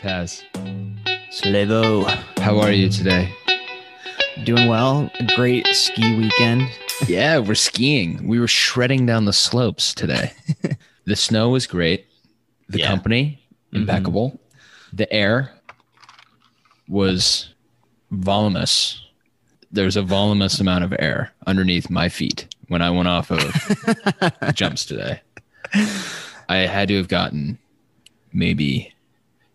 Taz, Slevo. how are you today? Doing well. A great ski weekend. yeah, we're skiing. We were shredding down the slopes today. the snow was great. The Yeah. company, mm-hmm. impeccable. The air was voluminous. There was a voluminous amount of air underneath my feet when I went off of jumps today. I had to have gotten maybe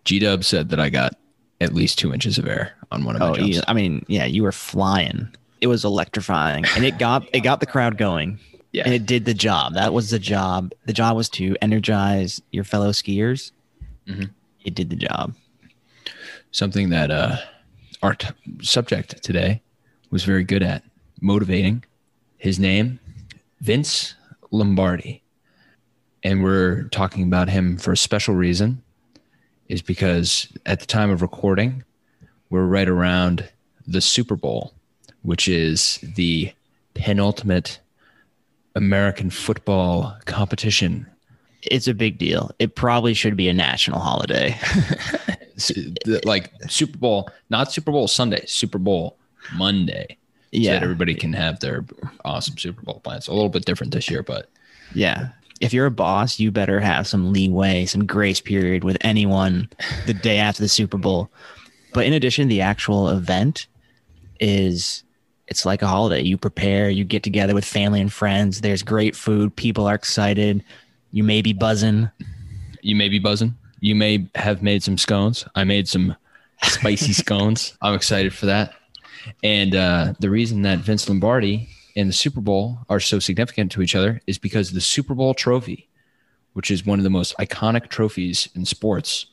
G Dub said that I got at least two inches of air on one of my Oh, jumps. yeah, I mean, yeah, you were flying. It was electrifying, and it got it got the crowd going, Yeah. and it did the job. That was the job. The job was to energize your fellow skiers. Mhm. It did the job. something that uh, our t- subject today was very good at motivating. His name, Vince Lombardi. And we're talking about him for a special reason, is because at the time of recording, we're right around the Super Bowl, which is the penultimate American football competition It's a big deal. It probably should be a national holiday. Like Super Bowl, not Super Bowl Sunday, Super Bowl Monday. so yeah, everybody can have their awesome Super Bowl plans. A little bit different this year, but yeah. If you're a boss, you better have some leeway, some grace period with anyone the day after the Super Bowl. But in addition, the actual event is it's like a holiday. You prepare, you get together with family and friends. There's great food. People are excited. You may be buzzing. you may be buzzing. You may have made some scones. I made some spicy scones. I'm excited for that. And uh, the reason that Vince Lombardi and the Super Bowl are so significant to each other is because the Super Bowl trophy, which is one of the most iconic trophies in sports,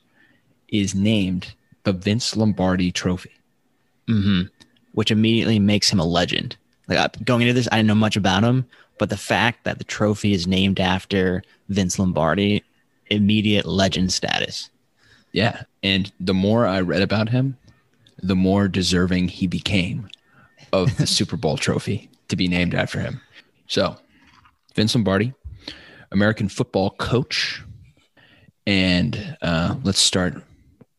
is named the Vince Lombardi Trophy. hmm which immediately makes him a legend. Like going into this, I didn't know much about him, but the fact that the trophy is named after Vince Lombardi, immediate legend status. Yeah. And the more I read about him, the more deserving he became of the Super Bowl trophy to be named after him. So, Vince Lombardi, American football coach. And uh, let's start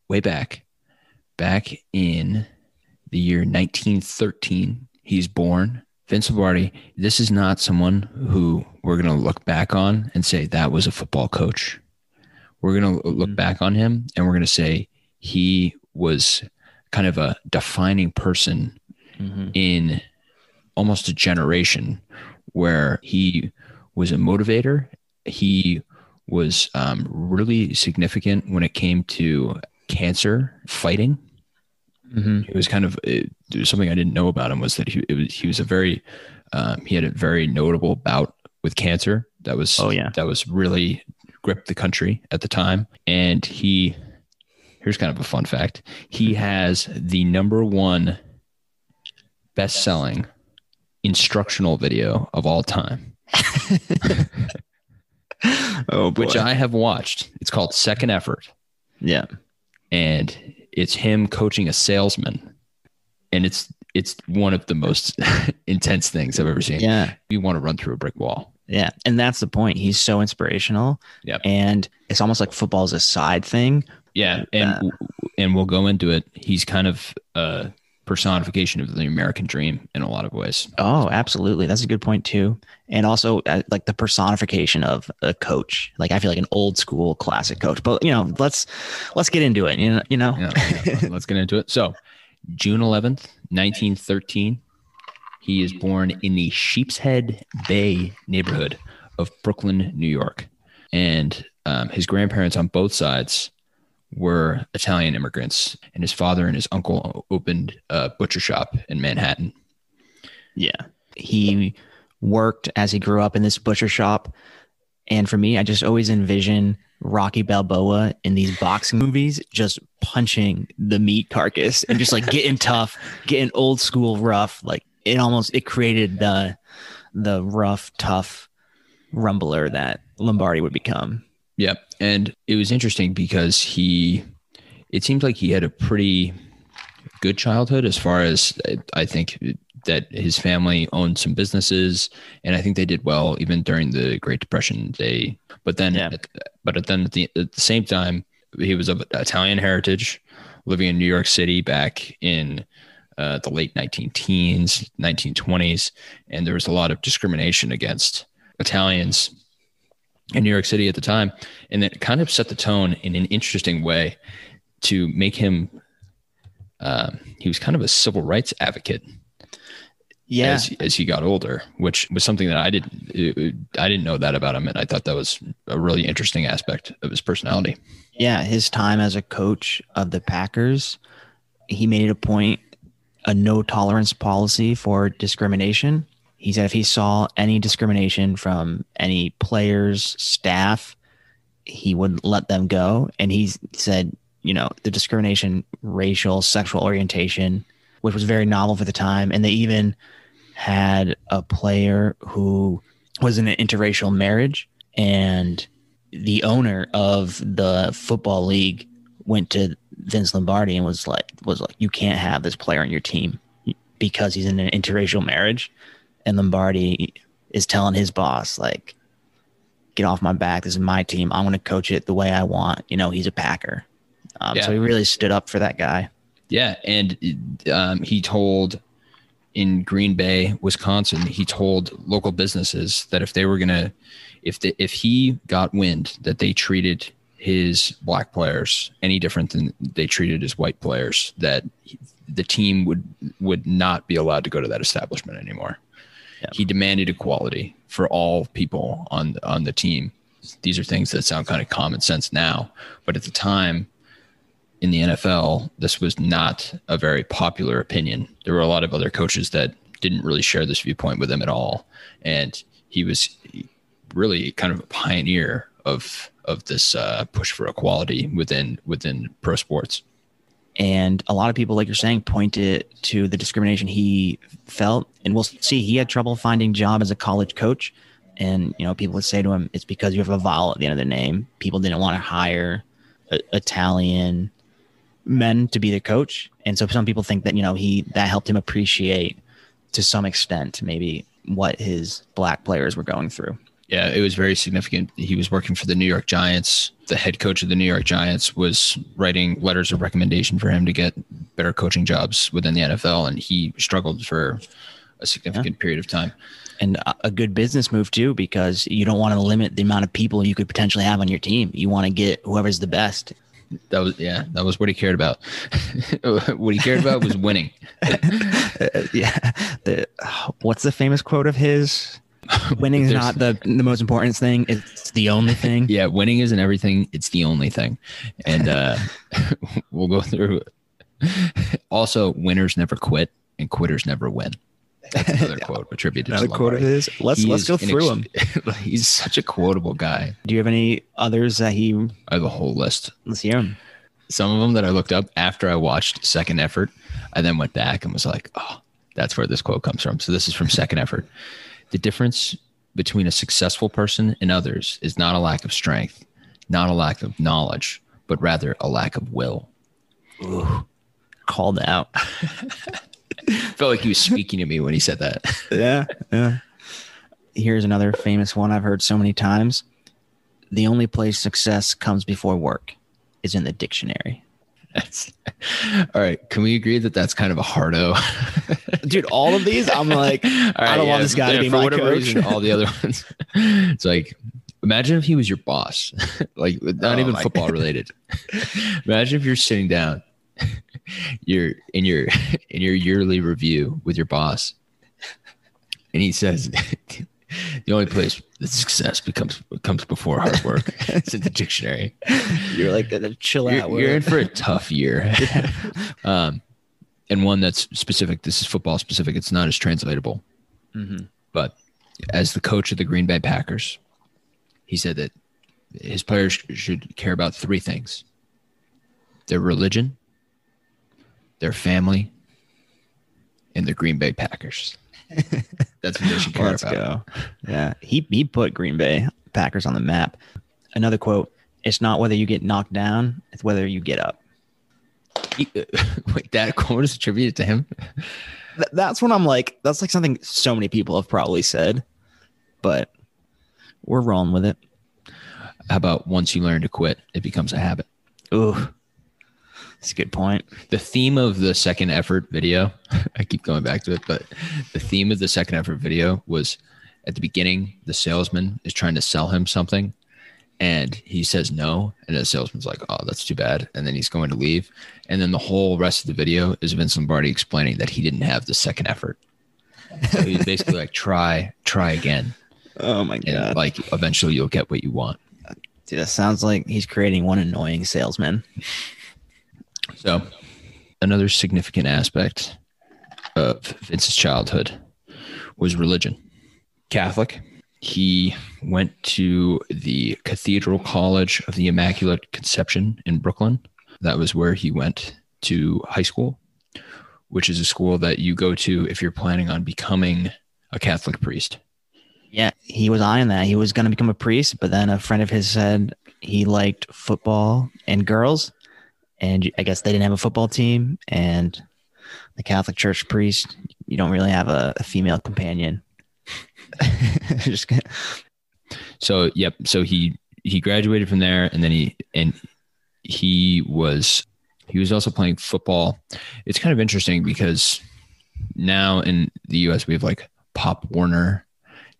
way back. Back in the year 1913, he's born. Vince Lombardi, this is not someone who we're going to look back on and say that was a football coach we're going to look Mhm. back on him and we're going to say he was kind of a defining person in almost a generation where he was a motivator. He was um, really significant when it came to cancer fighting. hmm It was kind of it, was something I didn't know about him was that he it was, he was a very um, he had a very notable bout with cancer that was Oh, yeah. that was really gripped the country at the time and he here's kind of a fun fact he has the number one best selling instructional video of all time Oh boy. which I have watched it's called Second Effort yeah. and it's him coaching a salesman and it's it's one of the most intense things i've ever seen Yeah. you want to run through a brick wall Yeah. And that's the point. He's so inspirational. Yep. And it's almost like football is a side thing. yeah and uh, and we'll go into it he's kind of a personification of the american dream in a lot of ways Oh, absolutely. That's a good point too. And also uh, like the personification of a coach. Like I feel like an old school classic coach. But you know, let's let's get into it. You know, you know. yeah, yeah, let's get into it so june 11th 1913 he is born in the sheepshead bay neighborhood of brooklyn new york and um, his grandparents on both sides were Italian immigrants, and his father and his uncle opened a butcher shop in Manhattan. Yeah. He worked as he grew up in this butcher shop. And for me, I just always envision Rocky Balboa in these boxing movies just punching the meat carcass and just like getting tough, getting old school rough. Like it almost it created the the rough, tough rumbler that Lombardi would become. Yep. And it was interesting because he, it seems like he had a pretty good childhood as far as I think that his family owned some businesses and I think they did well even during the Great Depression. They, but then, Yeah. at, but then at the, at the same time, he was of Italian heritage, living in New York City back in uh, the late 19 teens, 1920s, and there was a lot of discrimination against Italians in New York City at the time, and that kind of set the tone in an interesting way to make him. Um, he was kind of a civil rights advocate Yeah. as as he got older, which was something that I didn't I didn't know that about him, and I thought that was a really interesting aspect of his personality. Yeah, his time as a coach of the Packers, he made it a point a no tolerance policy for discrimination. He said if he saw any discrimination from any players, staff, he wouldn't let them go. And he said, you know, the discrimination, racial, sexual orientation, which was very novel for the time. And they even had a player who was in an interracial marriage and the owner of the football league went to Vince Lombardi and was like was like you can't have this player on your team because he's in an interracial marriage and Lombardi is telling his boss like get off my back. This is my team. I'm going to coach it the way I want. You know he's a packer. Um, Yeah. so he really stood up for that guy. Yeah, and um, he told in Green Bay, Wisconsin, he told local businesses that if they were gonna, if the, if he got wind that they treated his black players any different than they treated his white players, that he- the team would would not be allowed to go to that establishment anymore. Yeah. He demanded equality for all people on on the team. These are things that sound kind of common sense now, but at the time, in the NFL, this was not a very popular opinion. There were a lot of other coaches that didn't really share this viewpoint with him at all, and he was really kind of a pioneer of of this uh, push for equality within within pro sports. And a lot of people like you're saying pointed to the discrimination he felt. And we'll see he had trouble finding job as a college coach. And you know people would say to him it's because you have a vowel at the end of the name. People didn't want to hire uh, italian men to be the coach. And so some people think that you know he that helped him appreciate to some extent maybe what his black players were going through. Yeah, it was very significant. He was working for the New York Giants. The head coach of the New York Giants was writing letters of recommendation for him to get better coaching jobs within the NFL, and he struggled for a significant period of time. and a- a good business move too because you don't want to limit the amount of people you could potentially have on your team you want to get whoever's the best That was yeah, that was what he cared about. what he cared about was winning. Uh, yeah. The, what's the famous quote of his? Winning is not the the most important thing. It's the only thing. Yeah, winning isn't everything. It's the only thing. And uh, we'll go through. Also, winners never quit, and quitters never win. That's another quote attributed to Lombardi. his. Let's He let's go through ex- them. He's such a quotable guy. Do you have any others that he? I have a whole list. Let's hear him. Some of them that I looked up after I watched Second Effort. I then went back and was like, oh, that's where this quote comes from. So this is from Second Effort. The difference between a successful person and others is not a lack of strength, not a lack of knowledge, but rather a lack of will. Called out. felt like he was speaking to me when he said that. yeah, yeah. Here's another famous one I've heard so many times. The only place success comes before work is in the dictionary. That's, all right. Can we agree that that's kind of a hardo? Dude, all of these, I'm like, I don't want this guy to be for my whatever coach. reason, all the other ones. It's like, imagine if he was your boss, like not Oh even football related. imagine if you're sitting down, you're in your in your yearly review with your boss, and he says. The only place that success becomes comes before hard work. it's in the dictionary. You're like, "Uh, chill out. You're, you're in for a tough year. um, and one that's specific. This is football specific. It's not as translatable. Mhm. But as the coach of the Green Bay Packers, he said that his players should care about three things their religion, their family, and the Green Bay Packers. That's what they should care Let's about. go. Yeah. He he put Green Bay Packers on the map. Another quote, it's not whether you get knocked down, it's whether you get up. He- wait, that quote is attributed to him? Th- that's when I'm like, that's like something so many people have probably said, but we're rolling with it. How about once you learn to quit, it becomes a habit? Ooh, that's a good point. The theme of the second effort video, I keep going back to it, but the theme of the second effort video was at the beginning, the salesman is trying to sell him something and he says no. And the salesman's like, oh, that's too bad. And then he's going to leave. And then the whole rest of the video is Vince Lombardi explaining that he didn't have the second effort. So he's basically like, try, try again. Oh my And like eventually you'll get what you want. Dude, that sounds like he's creating one annoying salesman. So, another significant aspect of Vince's childhood was religion. Catholic. He went to the Cathedral College of the Immaculate Conception in Brooklyn. That was where he went to high school, which is a school that you go to if you're planning on becoming a Catholic priest. Yeah, he was eyeing that. He was going to become a priest, but then a friend of his said he liked football and girls, and I guess they didn't have a football team. And the Catholic Church priest, you don't really have a, a female companion. Just kidding. So yep. So he he graduated from there, and then he and he was he was also playing football. It's kind of interesting because now in the U.S. we have like Pop Warner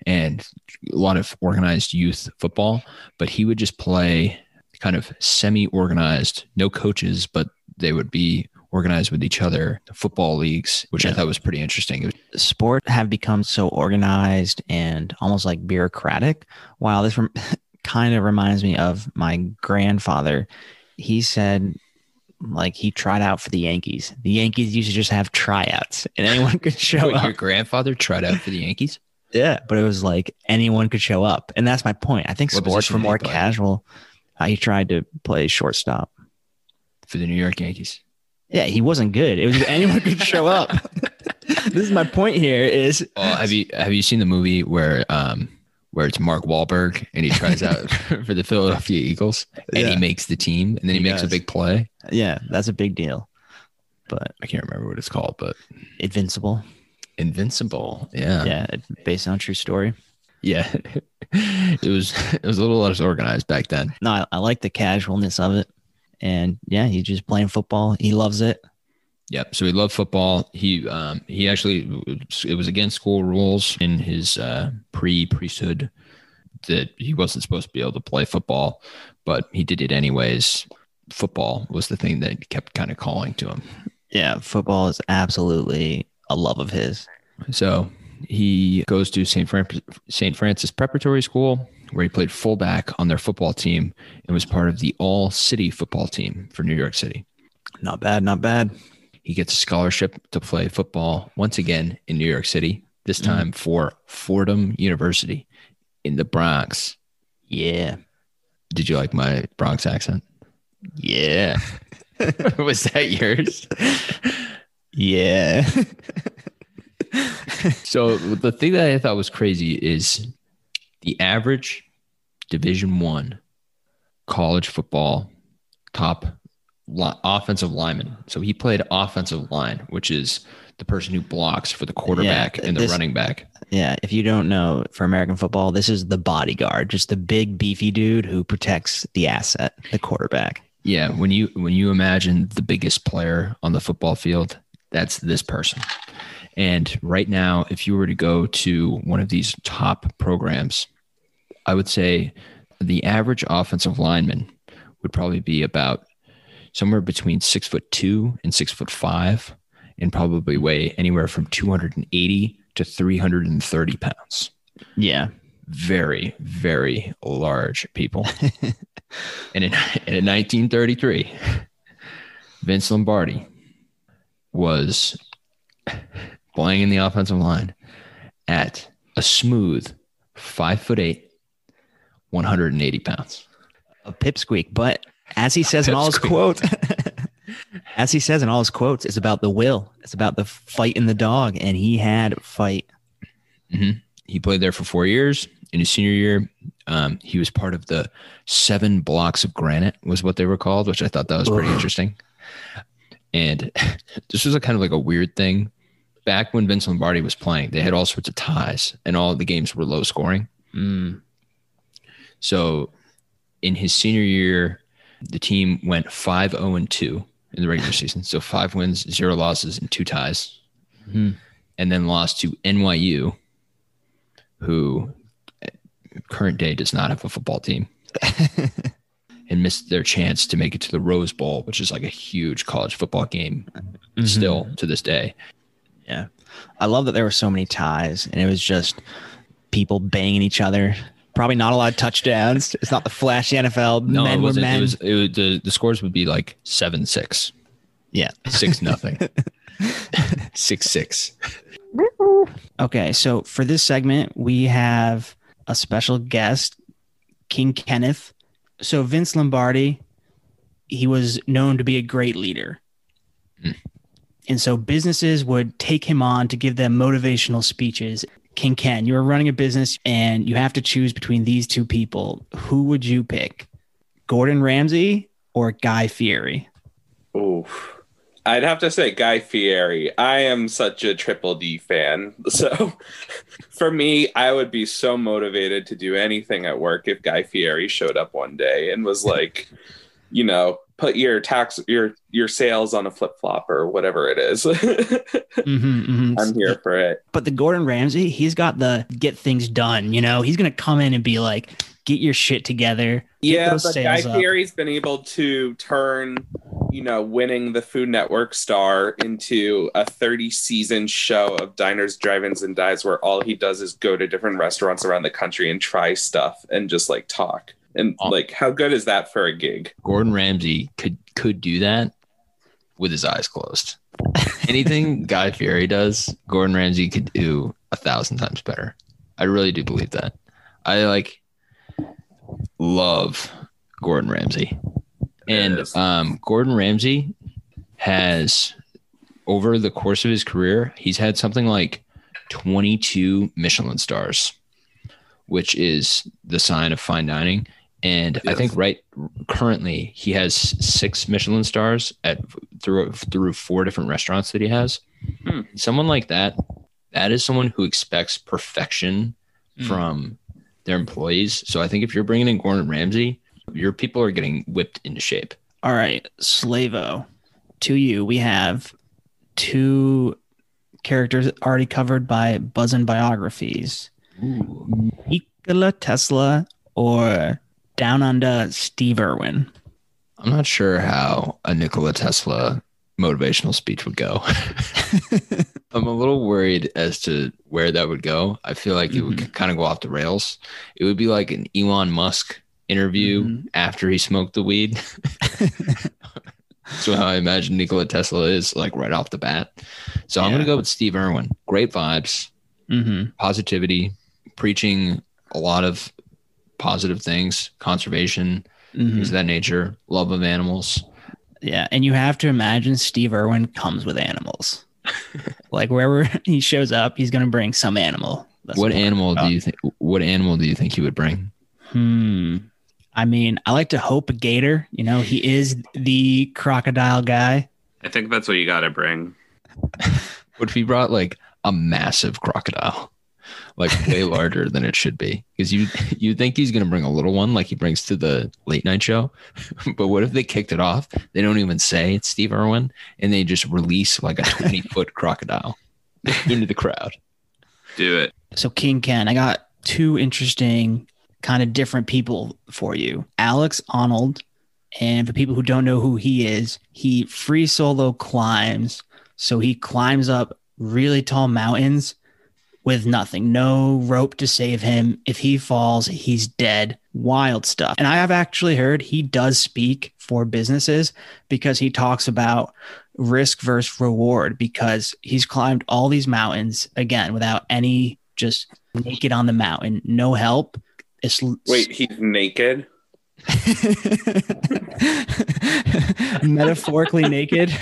and a lot of organized youth football, but he would just play kind of semi-organized, no coaches, but they would be organized with each other, football leagues, which I thought was pretty interesting. It sport have become so organized and almost like bureaucratic. Wow, this rem- kind of reminds me of my grandfather. He said, like, he tried out for the Yankees. The Yankees used to just have tryouts and anyone could show Wait, up. your grandfather tried out for the Yankees. Yeah, but it was like anyone could show up. And that's my point. I think What sports were more casual. Uh, he tried to play shortstop. for the New York Yankees. Yeah, he wasn't good. It was anyone could show up. this is my point here is Oh, have you have you seen the movie where um where it's Mark Wahlberg and he tries out for the Philadelphia Eagles and he makes the team and then he, He makes a big play. yeah, that's a big deal. But I can't remember what it's called, but Invincible. Invincible. Yeah. Yeah, based on a true story. Yeah. it was it was a little less organized back then. No, I, I like the casualness of it. And yeah, he's just playing football. He loves it. Yep. So he loved football. He um he actually it was against school rules in his uh pre priesthood that he wasn't supposed to be able to play football, but he did it anyways. Football was the thing that kept kind of calling to him. Yeah, football is absolutely a love of his. So he goes to St. Fran- St. Francis Preparatory School, where he played fullback on their football team and was part of the all city football team for New York City. Not bad, not bad. He gets a scholarship to play football once again in New York City, this mm. time for Fordham University in the Bronx. Yeah. Did you like my Bronx accent? Yeah. was that yours? Yeah. So the thing that I thought was crazy is the average Division One college football top li- offensive lineman. So he played offensive line, which is the person who blocks for the quarterback and the this- running back. yeah. If you don't know for American football, this is the bodyguard, just the big beefy dude who protects the asset, the quarterback. Yeah, when you when you imagine the biggest player on the football field, that's this person. And right now, if you were to go to one of these top programs, I would say the average offensive lineman would probably be about somewhere between six foot two and six foot five, and probably weigh anywhere from 280 to 330 pounds. Yeah. Very, very large people. and in, and in 1933, Vince Lombardi was playing in the offensive line at a smooth five foot eight, 180 pounds. A pipsqueak. But as he says in all his quotes, as he says in all his quotes, it's about the will. It's about the fight in the dog. And he had fight. He played there for four years. In his senior year, um, he was part of the seven blocks of granite, was what they were called, which I thought that was pretty interesting. And this was a kind of like a weird thing. Back when Vince Lombardi was playing, they had all sorts of ties, and all the games were low scoring. Mm. So in his senior year, The team went 5 0 and 2 in the regular season. So five wins, zero losses, and two ties. Mhm. And then lost to NYU, who uh, current day does not have a football team and missed their chance to make it to the Rose Bowl, which is like a huge college football game Mhm. still to this day. Yeah. I love that there were so many ties and it was just people banging each other. Probably not a lot of touchdowns. It's not the flashy NFL. No, men it wasn't. men. It was, it was the, the scores would be like 7 6, yeah. 6 nothing, 6 6. Okay, so for this segment, we have a special guest, King Kenneth. So Vince Lombardi, he was known to be a great leader. Hmm. And so businesses would take him on to give them motivational speeches. King Ken, you are running a business and you have to choose between these two people. Who would you pick? Gordon Ramsay or Guy Fieri? Oof. I'd have to say Guy Fieri. I am such a Triple D fan. So for me, I would be so motivated to do anything at work if Guy Fieri showed up one day and was like, you know, put your tax your your sales on a flip flop or whatever it is. Mhm, mhm. I'm here for it. But the Gordon Ramsay, he's got the get things done. You know, he's gonna come in and be like, "Get your shit together." Yeah, those but Guy Fieri's been able to turn, you know, winning the Food Network star into a 30 season show of diners, drive-ins, and dives where all he does is go to different restaurants around the country and try stuff and just like talk. And like, how good is that for a gig? Gordon Ramsay could could do that with his eyes closed. Anything Guy Fieri does, Gordon Ramsay could do a thousand times better. I really do believe that. I like love Gordon Ramsay. And um, Gordon Ramsay has over the course of his career, he's had something like 22 Michelin stars, which is the sign of fine dining. And I think right currently he has six Michelin stars at through through four different restaurants that he has. Hmm. Someone like that, that is someone who expects perfection Hmm. from their employees. So I think if you're bringing in Gordon Ramsay, your people are getting whipped into shape. All right, Slavo. To you, we have two characters already covered by Buzzin biographies: Nikola Tesla or Down Under Steve Irwin. I'm not sure how a Nikola Tesla motivational speech would go. I'm a little worried as to where that would go. I feel like it would kind of go off the rails. It would be like an Elon Musk interview Mhm. after he smoked the weed. so how I imagine Nikola Tesla is like right off the bat. So I'm gonna go with Steve Irwin. Great vibes, Mm-hmm. positivity, preaching a lot of positive things, conservation, Mm-hmm. things of that nature, love of animals. Yeah, and you have to imagine Steve Irwin comes with animals. like wherever he shows up, he's going to bring some animal. That's what animal do you think? What animal do you think he would bring? Hmm. I mean, I like to hope a gator. You know, he is the crocodile guy. I think that's what you got to bring. What if he brought like a massive crocodile, like way larger than it should be? Because you you think he's gonna bring a little one like he brings to the late night show, but what if they kicked it off? They don't even say it's Steve Irwin, and they just release like a twenty foot crocodile into the crowd. Do it. So King Ken, I got two interesting kind of different people for you. Alex Honnold, and for people who don't know who he is, he free solo climbs. So he climbs up really tall mountains with nothing, no rope to save him. If he falls, he's dead. Wild stuff. And I have actually heard he does speak for businesses because he talks about risk versus reward because he's climbed all these mountains again without any just naked on the mountain, no help. It's Wait, he's naked. metaphorically naked.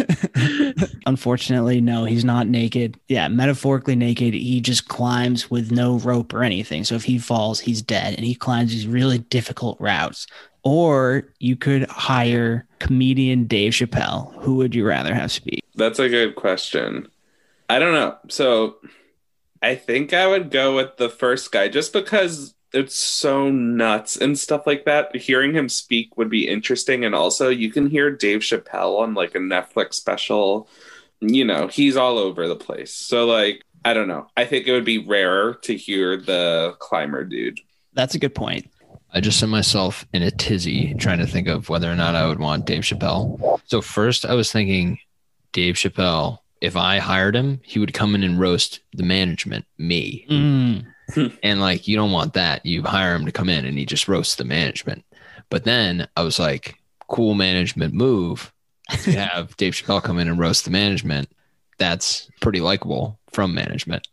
Unfortunately, no, he's not naked. Yeah, metaphorically naked. He just climbs with no rope or anything. So if he falls, he's dead. And he climbs these really difficult routes. Or you could hire comedian Dave Chappelle. Who would you rather have speak? That's a good question. I don't know. So I think I would go with the first guy just because it's so nuts and stuff like that. Hearing him speak would be interesting. And also, you can hear Dave Chappelle on like a Netflix special. You know, he's all over the place. So, like, I don't know. I think it would be rarer to hear the climber dude. That's a good point. I just sent myself in a tizzy trying to think of whether or not I would want Dave Chappelle. So first I was thinking Dave Chappelle, if I hired him, he would come in and roast the management, me. Mm. And like you don't want that. You hire him to come in and he just roasts the management. But then I was like, cool management move to have Dave Chappelle come in and roast the management. That's pretty likable from management.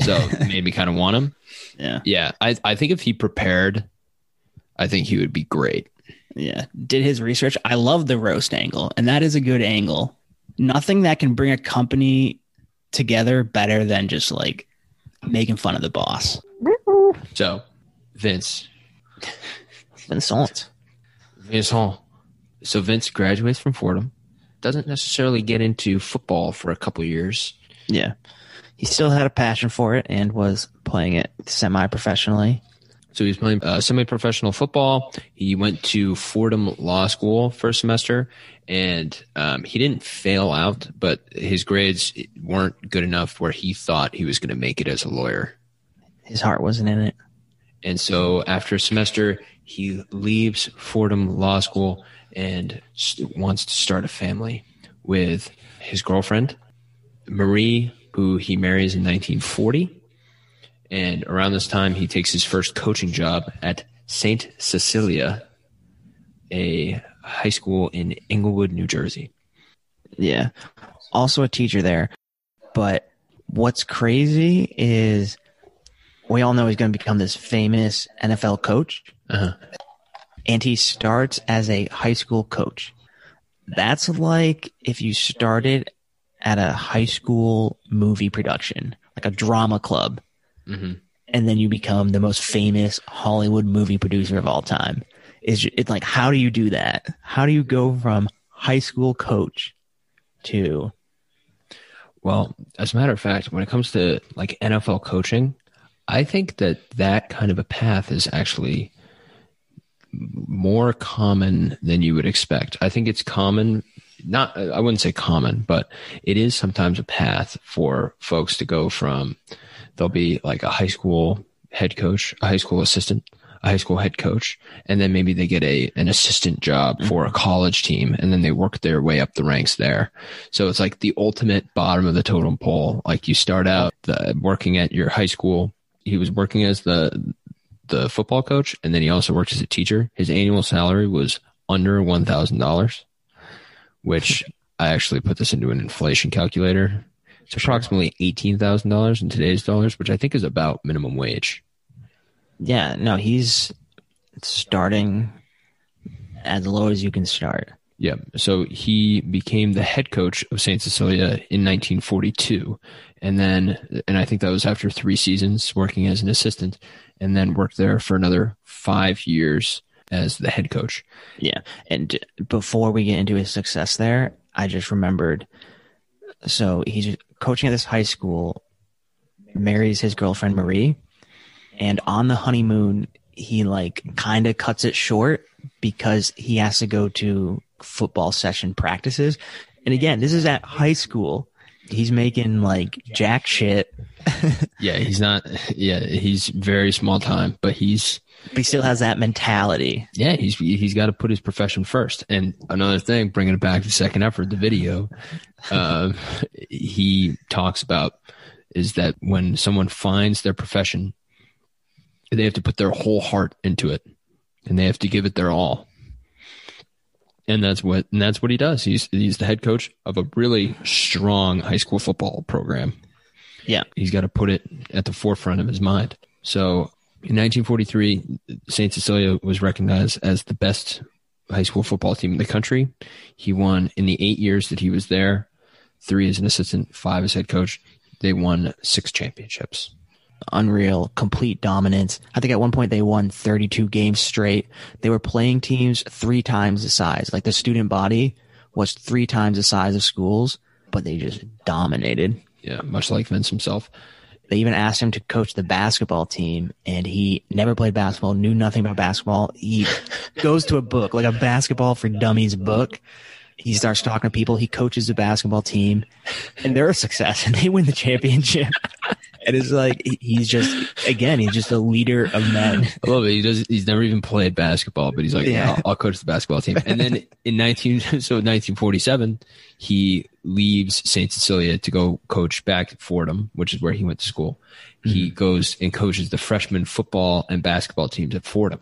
So it made me kind of want him. Yeah. Yeah. I, I think if he prepared, I think he would be great. Yeah. Did his research. I love the roast angle, and that is a good angle. Nothing that can bring a company together better than just like making fun of the boss. So Vince, Vincent. Vincent. So Vince graduates from Fordham, doesn't necessarily get into football for a couple years. Yeah. He still had a passion for it and was playing it semi professionally. So he was playing uh, semi-professional football. He went to Fordham Law School first semester, and um, he didn't fail out, but his grades weren't good enough where he thought he was going to make it as a lawyer. His heart wasn't in it. And so after a semester, he leaves Fordham Law School and st- wants to start a family with his girlfriend, Marie, who he marries in 1940. And around this time, he takes his first coaching job at St. Cecilia, a high school in Englewood, New Jersey. Yeah. Also a teacher there. But what's crazy is we all know he's going to become this famous NFL coach. Uh-huh. And he starts as a high school coach. That's like if you started at a high school movie production, like a drama club, hmm and then you become the most famous Hollywood movie producer of all time. Is it's like how do you do that? How do you go from high school coach to Well, as a matter of fact, when it comes to like NFL coaching, I think that that kind of a path is actually more common than you would expect. I think it's common, not, I wouldn't say common, but it is sometimes a path for folks to go from, they'll be like a high school head coach, a high school assistant, a high school head coach, and then maybe they get a, an assistant job mm-hmm. for a college team and then they work their way up the ranks there. So it's like the ultimate bottom of the totem pole. Like you start out the, working at your high school. He was working as the the football coach, and then he also worked as a teacher. His annual salary was under one thousand dollars, which I actually put this into an inflation calculator. It's approximately eighteen thousand dollars in today's dollars, which I think is about minimum wage. yeah, no, he's starting as low as you can start. Yeah. So he became the head coach of St. Cecilia in 1942. And then, and I think that was after three seasons working as an assistant and then worked there for another five years as the head coach. Yeah. And before we get into his success there, I just remembered. So he's coaching at this high school, marries his girlfriend Marie, and on the honeymoon, he like kind of cuts it short because he has to go to football session practices. And again, this is at high school. He's making like jack shit, Yeah. He's not, yeah, he's very small time, but he's, but he still has that mentality. yeah, he's, he's got to put his profession first. And another thing, bringing it back to second effort, the video, uh, he talks about is that when someone finds their profession, they have to put their whole heart into it and they have to give it their all. And that's what and that's what he does. He's he's the head coach of a really strong high school football program. Yeah. He's got to put it at the forefront of his mind. So in 1943, St. Cecilia was recognized as the best high school football team in the country. He won in the eight years that he was there, three as an assistant, five as head coach. They won six championships. Unreal, complete dominance. I think at one point they won 32 games straight. They were playing teams three times the size. Like the student body was three times the size of schools, but they just dominated. Yeah, much like Vince himself. They even asked him to coach the basketball team, and he never played basketball, knew nothing about basketball. He goes to a book, like a basketball for dummies book. He starts talking to people. He coaches the basketball team, and they're a success, and they win the championship. And it's like he's just again, he's just a leader of men. I love it. He does. He's never even played basketball, but he's like, yeah. I'll, I'll coach the basketball team. And then in nineteen, so 1947, he leaves Saint Cecilia to go coach back at Fordham, which is where he went to school. He mm-hmm. goes and coaches the freshman football and basketball teams at Fordham.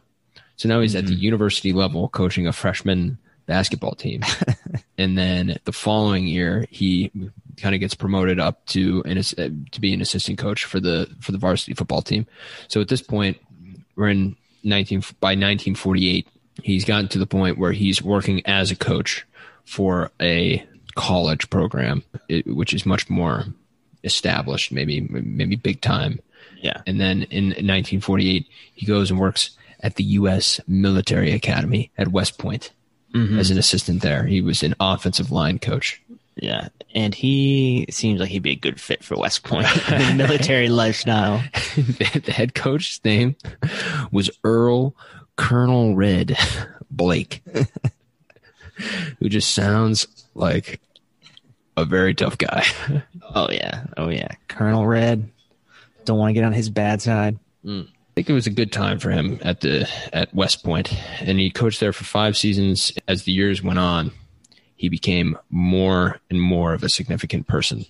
So now he's at the mm-hmm. university level coaching a freshman basketball team. and then the following year, he kind of gets promoted up to an, uh, to be an assistant coach for the for the varsity football team. So at this point, we're in 19 by 1948. He's gotten to the point where he's working as a coach for a college program, which is much more established, maybe maybe big time. Yeah. And then in 1948, he goes and works at the U.S. Military Academy at West Point Mm-hmm. as an assistant there. He was an offensive line coach. Yeah. And he seems like he'd be a good fit for West Point, the military lifestyle. the the head coach's name was Earl Colonel Red Blaik, who just sounds like a very tough guy. Oh yeah. Oh yeah. Colonel Red. Don't want to get on his bad side. Mm. I think it was a good time for him at the at West Point, and he coached there for five seasons. As the years went on, he became more and more of a significant person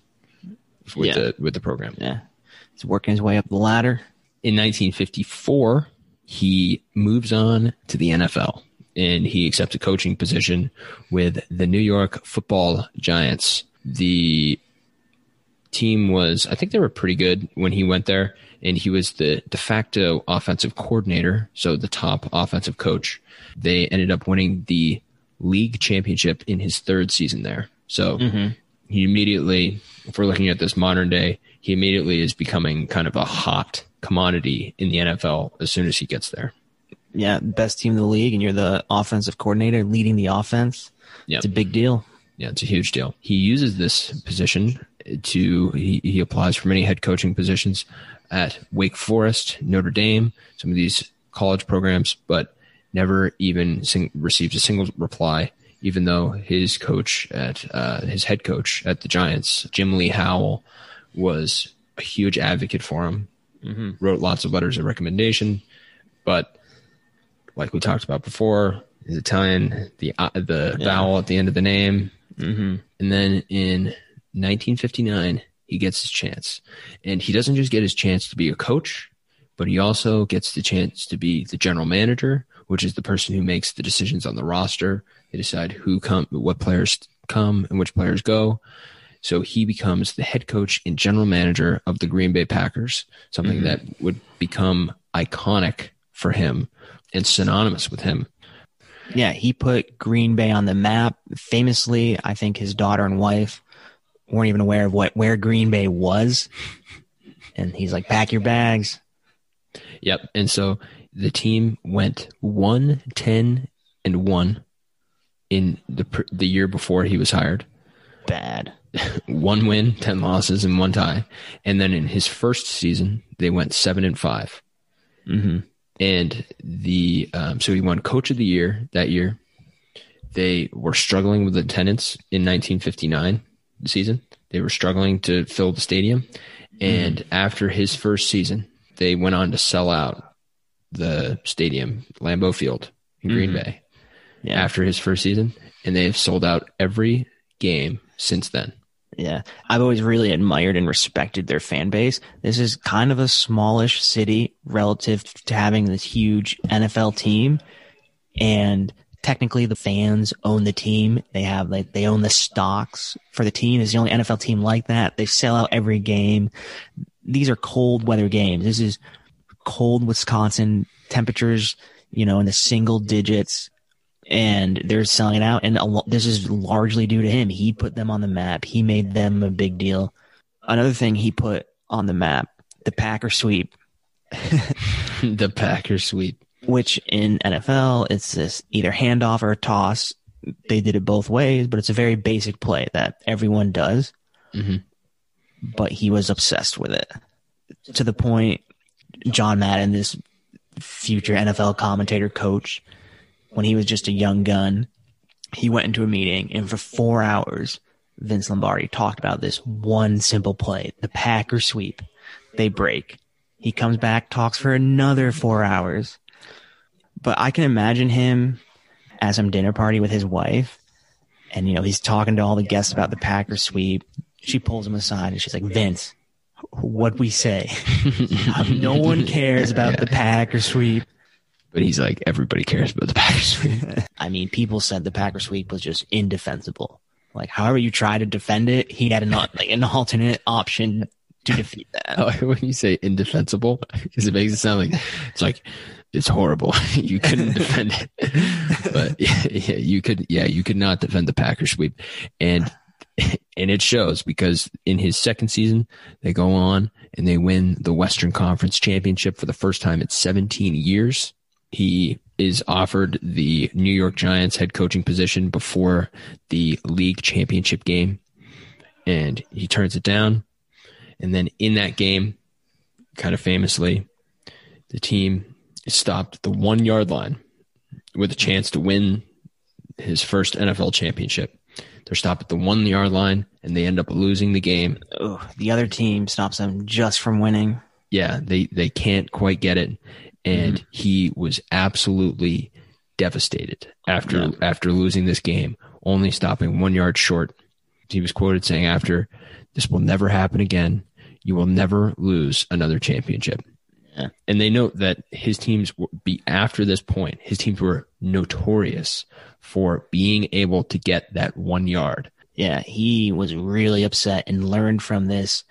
with Yeah. the with the program. Yeah. He's working his way up the ladder. in 1954, he moves on to the NFL and he accepts a coaching position with the New York Football Giants. The team was, I think they were pretty good when he went there, and he was the de facto offensive coordinator, so the top offensive coach. They ended up winning the league championship in his third season there. So mm-hmm. he immediately, if we're looking at this modern day, he immediately is becoming kind of a hot commodity in the NFL as soon as he gets there. Yeah. Best team in the league, and you're the offensive coordinator leading the offense. Yeah. It's a big deal. Yeah, it's a huge deal. He uses this position to he, he applies for many head coaching positions at Wake Forest, Notre Dame, some of these college programs, but never even sing, receives a single reply. Even though his coach at uh, his head coach at the Giants, Jim Lee Howell, was a huge advocate for him, wrote lots of letters of recommendation, but like we talked about before, his Italian, the uh, the vowel at the end of the name, Mm-hmm. and then in 1959, he gets his chance. And he doesn't just get his chance to be a coach, but he also gets the chance to be the general manager, which is the person who makes the decisions on the roster. They decide who come, what players come and which players go. So he becomes the head coach and general manager of the Green Bay Packers, something mm-hmm. that would become iconic for him and synonymous with him. Yeah, he put Green Bay on the map. Famously, I think his daughter and wife weren't even aware of what where Green Bay was. And he's like, "Pack your bags." Yep. And so the team went 1 10 and 1 in the the year before he was hired. Bad. One win, 10 losses and one tie. And then in his first season, they went 7 and 5. Mm-hmm. And the um, so he won coach of the year that year. They were struggling with attendance in 1959 season. They were struggling to fill the stadium. Mm-hmm. And after his first season, they went on to sell out the stadium, Lambeau Field in Green mm-hmm. Bay, Yeah. after his first season. And they have sold out every game since then. Yeah. I've always really admired and respected their fan base. This is kind of a smallish city relative to having this huge NFL team. And technically the fans own the team. They have like, they own the stocks for the team. It's the only NFL team like that. They sell out every game. These are cold weather games. This is cold Wisconsin temperatures, you know, in the single digits and they're selling it out. And lo- this is largely due to him. He put them on the map. He made them a big deal. Another thing he put on the map, the Packer sweep, the Packer sweep. Which in NFL, it's this either handoff or a toss. They did it both ways, but it's a very basic play that everyone does. Mhm. But he was obsessed with it. to the point John Madden, this future NFL commentator coach, when he was just a young gun, he went into a meeting and for four hours, Vince Lombardi talked about this one simple play, the Packer sweep. They break. He comes back, talks for another four hours. But I can imagine him at some dinner party with his wife, and you know he's talking to all the guests about the Packer sweep. She pulls him aside and she's like, "Vince, what we say? no one cares about the Packer sweep." But he's like, everybody cares about the Packers sweep. I mean, people said the Packer sweep was just indefensible. Like, however you try to defend it, he had an like an alternate option to defeat that. Oh, when you say indefensible, because it makes it sound like it's like it's horrible. you couldn't defend it, but yeah, yeah, you could. Yeah, you could not defend the Packers sweep, and and it shows because in his second season they go on and they win the Western Conference championship for the first time in 17 years. He is offered the New York Giants head coaching position before the league championship game, and he turns it down. And then in that game, kind of famously, the team stopped at the one yard line with a chance to win his first NFL championship. They're stopped at the one yard line and they end up losing the game. Ugh, the other team stops them just from winning. Yeah, they, they can't quite get it. And mm-hmm. he was absolutely devastated after Yeah. after losing this game, only stopping one yard short. He was quoted saying after, This will never happen again. You will never lose another championship. Yeah. And they note that his teams be after this point, his teams were notorious for being able to get that one yard. Yeah, he was really upset and learned from this.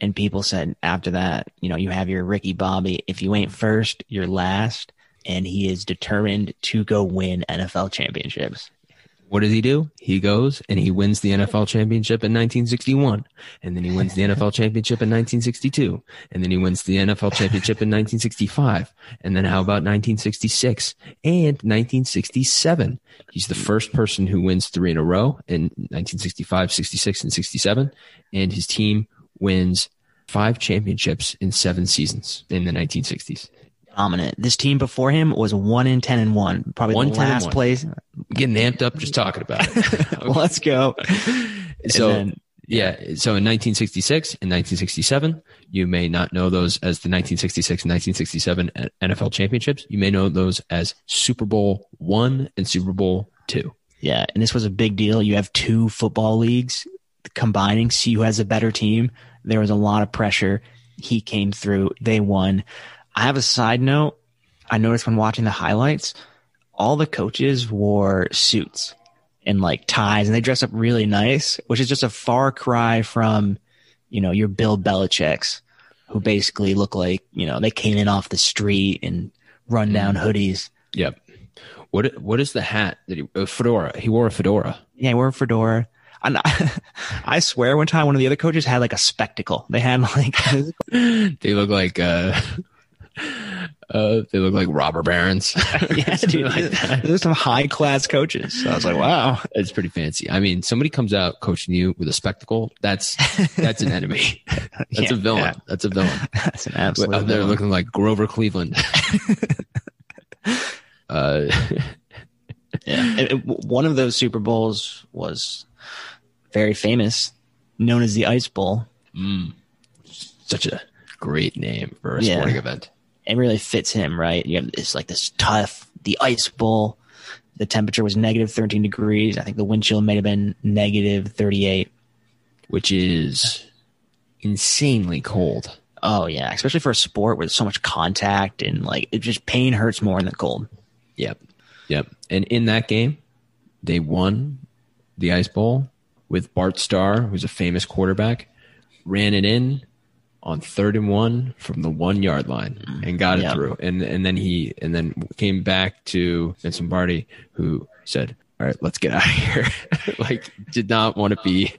And people said after that, you know, you have your Ricky Bobby. If you ain't first, you're last. And he is determined to go win NFL championships. What does he do? He goes and he wins the NFL championship in 1961. And then he wins the NFL championship in 1962. And then he wins the NFL championship in 1965. And then how about 1966 and 1967? He's the first person who wins three in a row in 1965, 66, and 67. And his team wins five championships in seven seasons in the 1960s. Dominant. This team before him was one in ten and one. Probably One, the last one. place. Getting amped up just talking about it. Let's go. so then- yeah, so in 1966 and 1967, you may not know those as the 1966 and 1967 NFL championships. You may know those as Super Bowl one and Super Bowl two. Yeah, and this was a big deal. You have two football leagues combining, see who has a better team. There was a lot of pressure. He came through. They won. I have a side note. I noticed when watching the highlights, all the coaches wore suits and like ties and they dress up really nice, which is just a far cry from, you know, your Bill Belichick's who basically look like, you know, they came in off the street and run down hoodies. Yep. What what is the hat that he a fedora? He wore a fedora. Yeah, we're a fedora. And I, I swear, one time one of the other coaches had like a spectacle. They had like, They look like uh, uh they look like robber barons. yeah, dude, like that. there's some high class coaches. So I was like, wow. It's pretty fancy. I mean, somebody comes out coaching you with a spectacle. That's that's an enemy. That's Yeah, a villain. yeah. That's a villain. That's an absolute. Out there looking like Grover Cleveland. uh, Yeah. And it- one of those Super Bowls was very famous, known as the Ice Bowl. mm, such a great name for a Yeah. sporting event. It really fits him, right? You have this like this tough, the Ice Bowl. The temperature was negative 13 degrees. I think the wind chill may have been negative 38. which is insanely cold. Oh yeah, especially for a sport with so much contact and like it just pain hurts more in the cold. Yep. Yep. And in that game, they won the Ice Bowl with Bart Starr, who's a famous quarterback, ran it in on third and one from the one yard line and got it Yep. through. And and then he and then came back to Vince Lombardi, who said, All right, let's get out of here. like did not want to be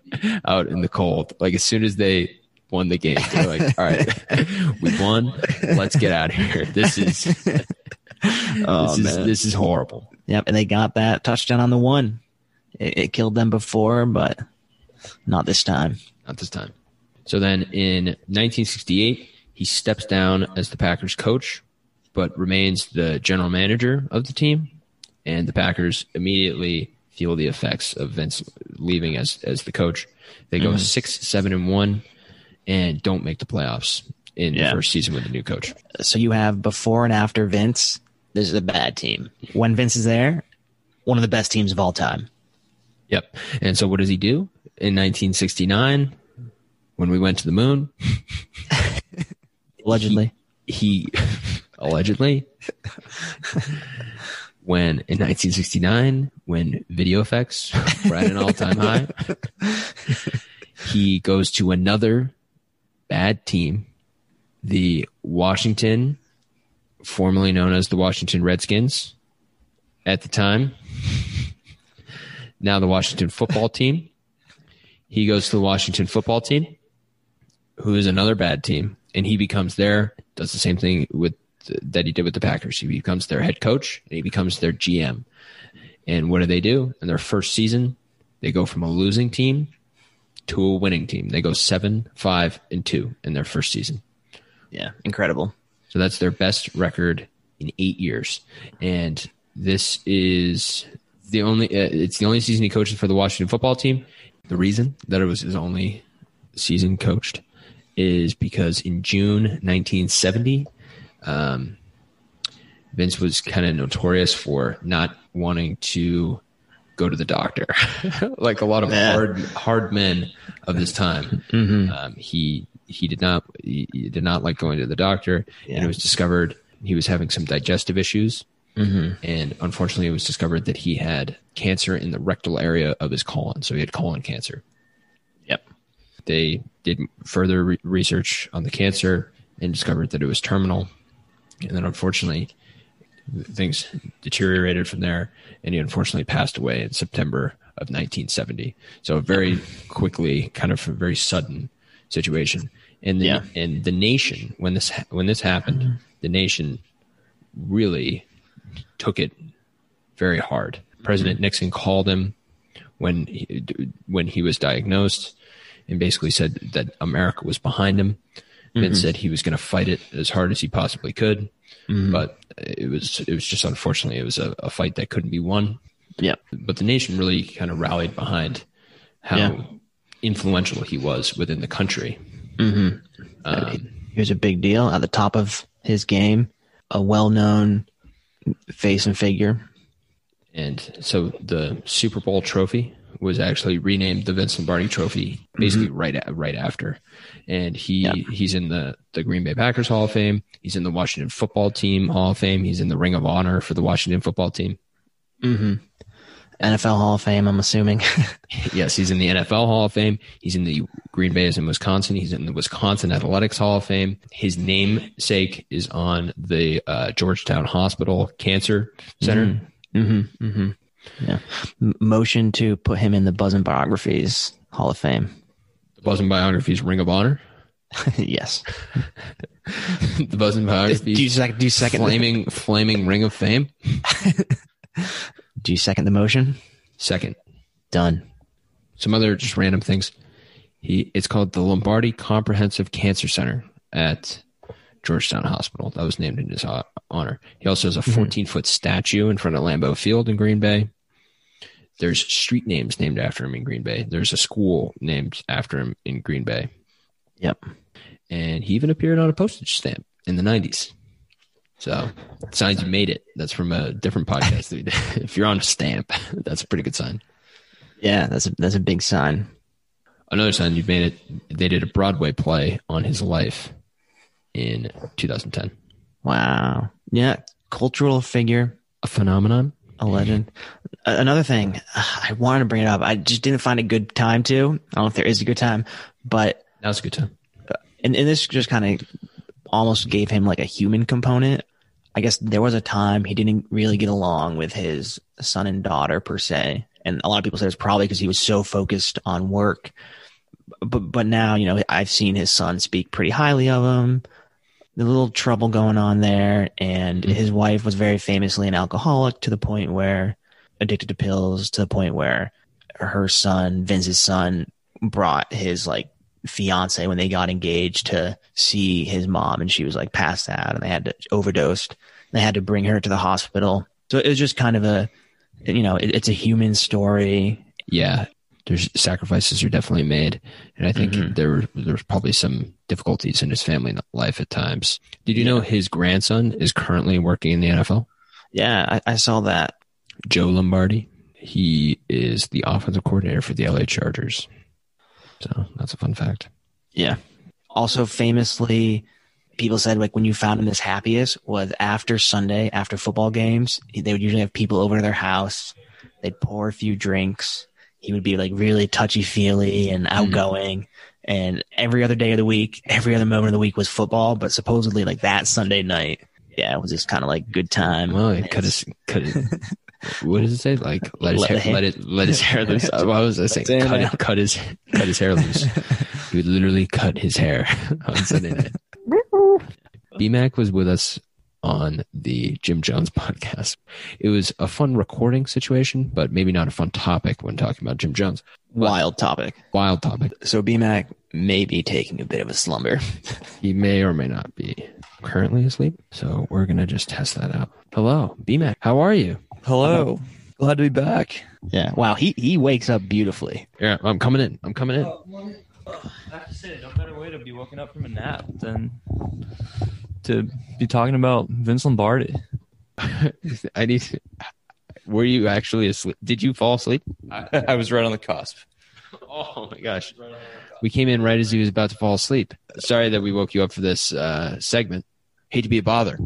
out in the cold. Like as soon as they won the game, they're like, All right, we won. Let's get out of here. This is Oh this is this is horrible. Yep, and they got that touchdown on the one. It, it killed them before, but not this time. Not this time. So then in 1968, He steps down as the Packers coach, but remains the general manager of the team. And the Packers immediately feel the effects of Vince leaving as as the coach. They go mm-hmm. six, seven, and one, and don't make the playoffs in Yeah. the first season with the new coach. So you have before and after Vince. This is a bad team. When Vince is there, one of the best teams of all time. Yep. And so what does he do in 1969 when we went to the moon? Allegedly. He allegedly when in 1969 when video effects were at an all-time high he goes to another bad team the Washington formerly known as the Washington Redskins at the time now the Washington football team he goes to the Washington football team who is another bad team, and he becomes their does the same thing with that he did with the Packers. He becomes their head coach and he becomes their GM. And what do they do in their first season? They go from a losing team to a winning team. They go seven, five, and two in their first season. Yeah, incredible. So that's their best record in eight years. And this is the only, uh, it's the only season he coaches for the Washington football team. The reason that it was his only season coached is because in June 1970, um, Vince was kind of notorious for not wanting to go to the doctor, like a lot of Yeah. hard hard men of his time. Mm-hmm. Um, he he did not he, he did not like going to the doctor, and it was discovered he was having some digestive issues, Mm-hmm. and unfortunately, it was discovered that he had cancer in the rectal area of his colon, so he had colon cancer. They did further re- research on the cancer and discovered that it was terminal, and then unfortunately, things deteriorated from there, and he unfortunately passed away in September of 1970. So very quickly, kind of a very sudden situation. And the, Yeah. and the nation when this ha- when this happened, the nation really took it very hard. President Nixon called him when he, when he was diagnosed and basically said that America was behind him. Vince mm-hmm. said he was going to fight it as hard as he possibly could, mm-hmm. but it was it was just unfortunately it was a, a fight that couldn't be won. Yep. But the nation really kind of rallied behind how Yeah. influential he was within the country. Mm-hmm. Uh, he was a big deal at the top of his game, a well-known face and figure. And so the Super Bowl trophy was actually renamed the Vince Lombardi Trophy basically right a, right after. And he Yeah. he's in the the Green Bay Packers Hall of Fame. He's in the Washington Football Team Hall of Fame. He's in the Ring of Honor for the Washington Football Team. Mhm NFL Hall of Fame, I'm assuming. Yes, he's in the NFL Hall of Fame. He's in the Green Bay is in Wisconsin. He's in the Wisconsin Athletics Hall of Fame. His namesake is on the uh, Georgetown Hospital Cancer Center. mm-hmm. Mm-hmm. Yeah. M- motion to put him in the Buzzin Biographies Hall of Fame. The Buzzin Biographies Ring of Honor. yes. the Buzzin Do you Biographies second? Do you second? flaming flaming Ring of Fame. Do you second the motion? Second, Done. some other just random things. He it's called the Lombardi Comprehensive Cancer Center at Georgetown Hospital. That was named in his honor. He also has a mm-hmm. 14 foot statue in front of Lambeau Field in Green Bay. There's street names named after him in Green Bay. There's a school named after him in Green Bay. Yep. And he even appeared on a postage stamp in the 90s. So, signs you made it. That's from a different podcast. that we did. if you're on a stamp, that's a pretty good sign. Yeah, that's a that's a big sign. Another sign you've made it. They did a Broadway play on his life in 2010. Wow. Yeah, cultural figure, A phenomenon. a legend. Another thing, I wanted to bring it up. I just didn't find a good time to. I don't know if there is a good time, but Now's a good time. Uh, and, and this just kind of almost gave him like a human component. I guess there was a time he didn't really get along with his son and daughter per se, and a lot of people say it's probably because he was so focused on work. But but now you know I've seen his son speak pretty highly of him. The little trouble going on there, and mm-hmm. his wife was very famously an alcoholic to the point where addicted to pills to the point where her son Vince's son brought his like fiance when they got engaged to see his mom, and she was like passed out, and they had to overdosed. They had to bring her to the hospital. So it was just kind of a, you know, it, it's a human story. Yeah, there's sacrifices are definitely made, and I think Mhm. there there's probably some difficulties in his family life at times. Did you Yeah. know his grandson is currently working in the NFL? Yeah, I, I saw that. Joe Lombardi. He is the offensive coordinator for the LA Chargers. So that's a fun fact. Yeah. Also, famously, people said like when you found him his happiest was after Sunday, after football games. They would usually have people over to their house. They'd pour a few drinks. He would be like really touchy feely and mm-hmm. outgoing. And every other day of the week, every other moment of the week was football. But supposedly, like that Sunday night, yeah, it was just kind of like good time. Well, he cut his cut his. What does it say? Like let his Let hair, hair- let it let his hair loose. What was I saying? Saying Cut, that. it, cut his cut his hair loose. he would literally cut his hair on Sunday night. BMAC was with us on the Jim Jones podcast. It was a fun recording situation, but maybe not a fun topic when talking about Jim Jones. Wild topic. Wild topic. So BMAC may be taking a bit of a slumber. He may or may not be currently asleep. So we're gonna just test that out. Hello, BMAC. How are you? Hello. Glad to be back. Yeah. Wow. He he wakes up beautifully. Yeah, I'm coming in. I'm coming in. Oh, I have to say, no better way to be woken up from a nap than to be talking about Vince Lombardi. I need. To, were you actually asleep? Did you fall asleep? I, I was right on the cusp. Oh my gosh. We came in right as he was about to fall asleep. Sorry that we woke you up for this uh, segment. Hate to be a bother.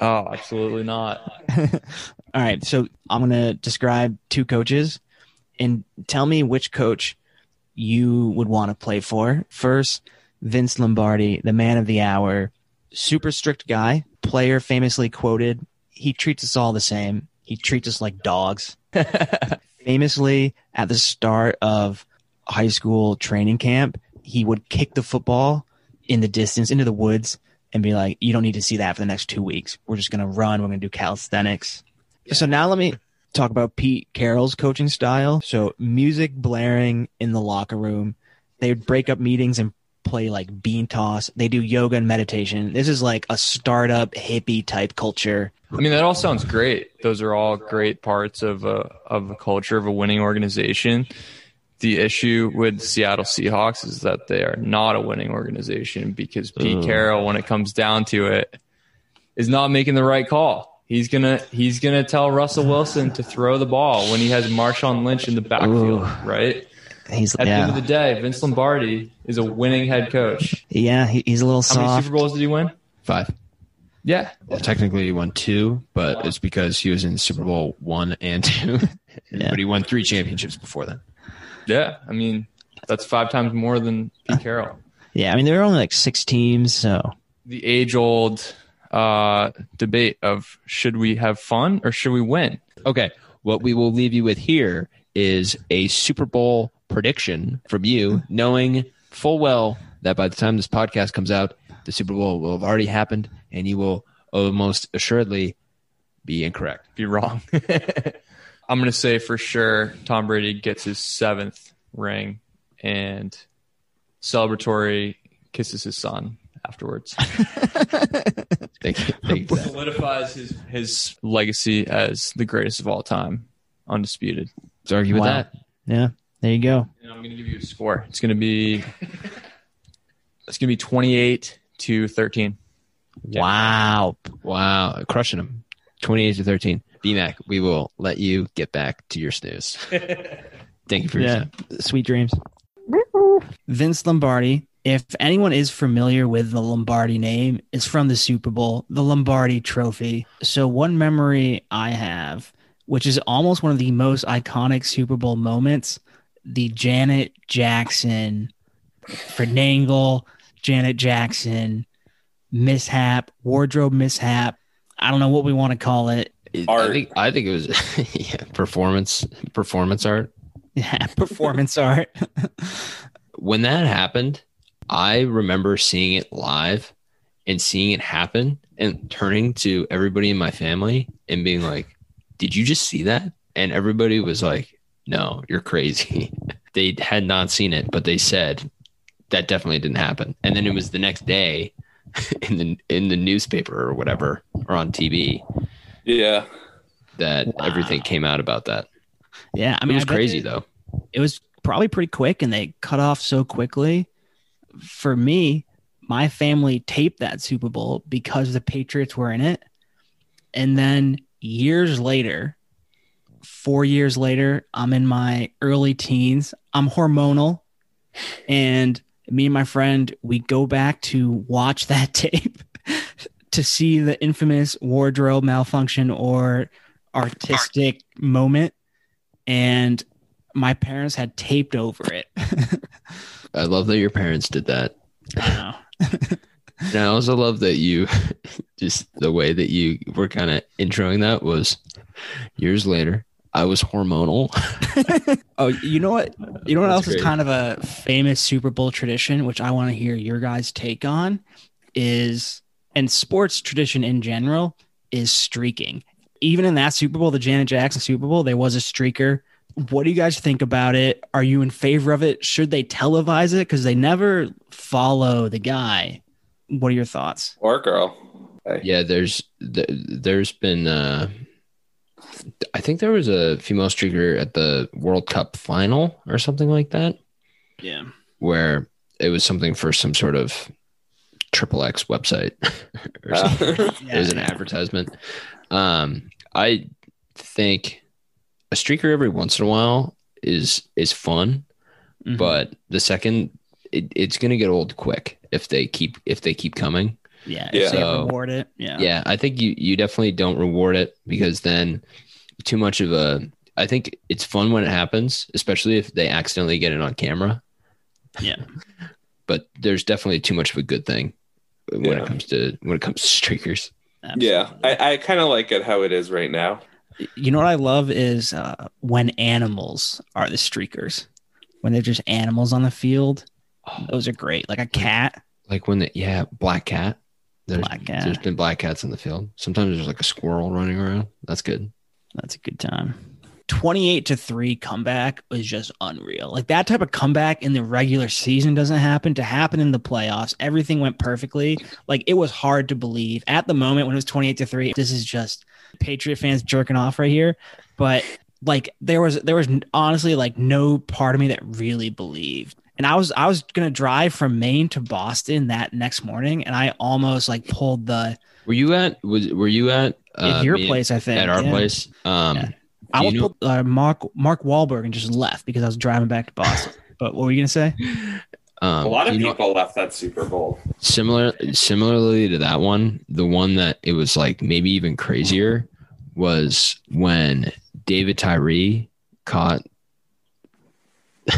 Oh, absolutely not. All right. So I'm going to describe two coaches and tell me which coach you would want to play for. First, Vince Lombardi, the man of the hour, super strict guy, player famously quoted, he treats us all the same. He treats us like dogs. famously, at the start of high school training camp, he would kick the football in the distance into the woods and be like, "You don't need to see that for the next two weeks. We're just gonna run. We're gonna do calisthenics." So now let me talk about Pete Carroll's coaching style. So music blaring in the locker room. They would break up meetings and play like bean toss. They do yoga and meditation. This is like a startup hippie type culture. I mean, that all sounds great. Those are all great parts of a of a culture of a winning organization. The issue with Seattle Seahawks is that they are not a winning organization because Pete Ugh. Carroll, when it comes down to it, is not making the right call. He's gonna he's gonna tell Russell Wilson to throw the ball when he has Marshawn Lynch in the backfield, Ooh. right? He's At the end of the day, Vince Lombardi is a winning head coach. yeah. He, he's a little How many. Super Bowls did he win? Five. Yeah, Well, technically, he won two, but it's because he was in Super Bowl one and two. Yeah. But he won three championships before then. yeah. I mean, that's five times more than Pete Carroll. Yeah, I mean there were only like six teams, so the age old uh, debate of should we have fun or should we win? Okay. What we will leave you with here is a Super Bowl prediction from you, knowing full well that by the time this podcast comes out, the Super Bowl will have already happened and you will almost assuredly be incorrect. Be wrong. I'm going to say for sure Tom Brady gets his seventh ring and celebratory kisses his son afterwards. Thank you. Thank you that. Solidifies his, his legacy as the greatest of all time, undisputed. Let's argue with Wow. that. yeah. There you go. And I'm going to give you a score. It's going to be it's going to be 28 to 13. Wow. Wow. Crushing them. 28 to 13. BMAC, we will let you get back to your snooze. Thank you for your Yeah. time. Sweet dreams. Vince Lombardi. If anyone is familiar with the Lombardi name, it's from the Super Bowl, the Lombardi Trophy. So one memory I have, which is almost one of the most iconic Super Bowl moments, the Janet Jackson, Fernangle, Janet Jackson mishap, wardrobe mishap. I don't know what we want to call it. It- Art. I think I think it was yeah, performance performance art. Yeah, performance art. When that happened, I remember seeing it live and seeing it happen and turning to everybody in my family and being like, "Did you just see that?" And everybody was like, "No, you're crazy." they had not seen it, but they said that definitely didn't happen. And then it was the next day in the in the newspaper or whatever or on TV Yeah. that Wow. everything came out about that. Yeah, I I mean, mean, it was crazy they- though. it was probably pretty quick and they cut off so quickly. For me, my family taped that Super Bowl because the Patriots were in it. And then years later, four years later, I'm in my early teens. I'm hormonal. And me and my friend, we go back to watch that tape to see the infamous wardrobe malfunction or artistic moment. And my parents had taped over it. I love that your parents did that. I. And I also love that you just the way that you were kind of introing that was years later. I was hormonal. Oh, you know what? You know what That's else is kind of a famous Super Bowl tradition, which I want to hear your guys' take on, is and sports tradition in general is streaking. Even in that Super Bowl, the Janet Jackson Super Bowl, there was a streaker. What do you guys think about it? Are you in favor of it? Should they televise it? Because they never follow the guy. What are your thoughts? Or girl. Yeah, there's there's been uh I think there was a female streaker at the World Cup final or something like that Yeah. where it was something for some sort of triple X website or something. Uh, it was an advertisement. Um, I think a streaker every once in a while is is fun, Mhm. but the second it, it's gonna get old quick if they keep if they keep coming. yeah, Yeah. they So- reward it. Yeah. Yeah, I think you you definitely don't reward it because then too much of a. I think it's fun when it happens, especially if they accidentally get it on camera. Yeah. But there's definitely too much of a good thing when Yeah. it comes to when it comes to streakers. yeah. I, I kind of like it how it is right now. You know what I love is uh, when animals are the streakers, when they're just animals on the field. Oh, Those are great. Like a cat. like when the yeah black cat. There's, Black cat. There's been black cats in the field. Sometimes there's like a squirrel running around. That's good. That's a good time. 28 to 3 comeback was just unreal. Like that type of comeback in the regular season doesn't happen to happen in the playoffs. Everything went perfectly. Like it was hard to believe at the moment when it was 28 to 3. This is just Patriot fans jerking off right here, but like there was there was honestly like no part of me that really believed. And I was I was going to drive from Maine to Boston that next morning and I almost like pulled the Were you at was were you at uh, at your place I think at our yeah. place? Um Yeah. I you almost know- pulled uh, Mark Mark Wahlberg and just left because I was driving back to Boston. but what were you gonna say? um, A lot of you know- people left that Super Bowl. similar similarly to that one the one that it was like maybe even crazier was when david tyree caught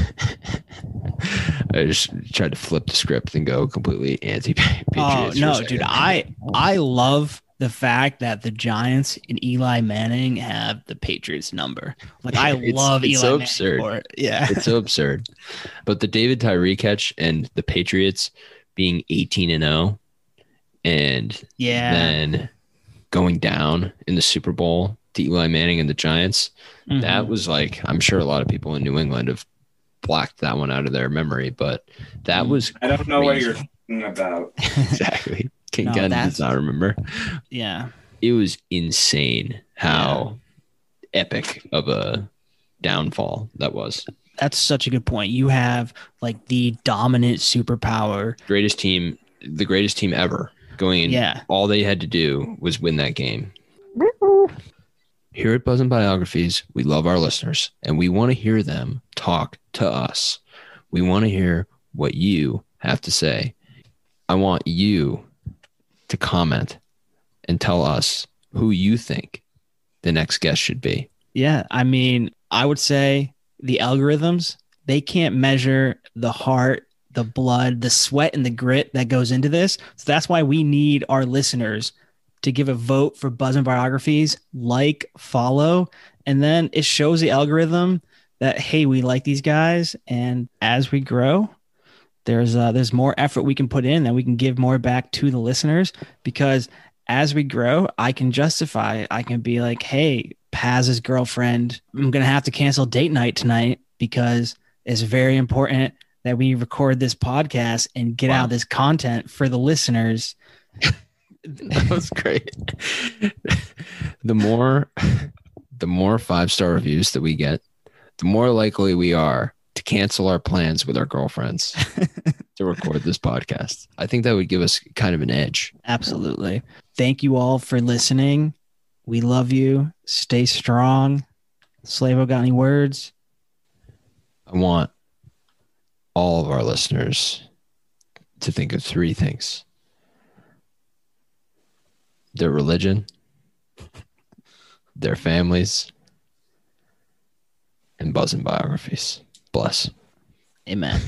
i just tried to flip the script and go completely anti patriots Oh no, dude! I I love the fact that the Giants and Eli Manning have the Patriots number. Like I It's- love it's Eli so Manning absurd. for it. Yeah, it's so absurd but the david tyree catch and the patriots being 18 and 0 and yeah. then going down in the super bowl to eli manning and the giants that Mhm. was like i'm sure a lot of people in new england have blocked that one out of their memory but that Mm. was I don't know what you're talking about. exactly king No, gun does not remember yeah. it was insane how epic of a downfall that was That's such a good point. You have like the dominant superpower. greatest team the greatest team ever going in Yeah. all they had to do was win that game here at Buzzin Biographies we love our listeners and we want to hear them talk to us we want to hear what you have to say i want you to comment and tell us who you think the next guest should be Yeah, I mean, I would say the algorithms, they can't measure the heart, the blood, the sweat, and the grit that goes into this. So that's why we need our listeners to give a vote for Buzzin Biographies, like, follow, and then it shows the algorithm that hey, we like these guys, and as we grow, there's uh, there's more effort we can put in that we can give more back to the listeners because as we grow, I can justify. I can be like, hey, Paz's girlfriend, I'm gonna have to cancel date night tonight because it's very important that we record this podcast and get Wow. out this content for the listeners. that was great. the more the more five star reviews that we get, the more likely we are to cancel our plans with our girlfriends to record this podcast. I think that would give us kind of an edge. Absolutely. Thank you all for listening. We love you. Stay strong. Slavo got any words? I want all of our listeners to think of three things their religion, their families, and Buzzin Biographies. Bless. Amen.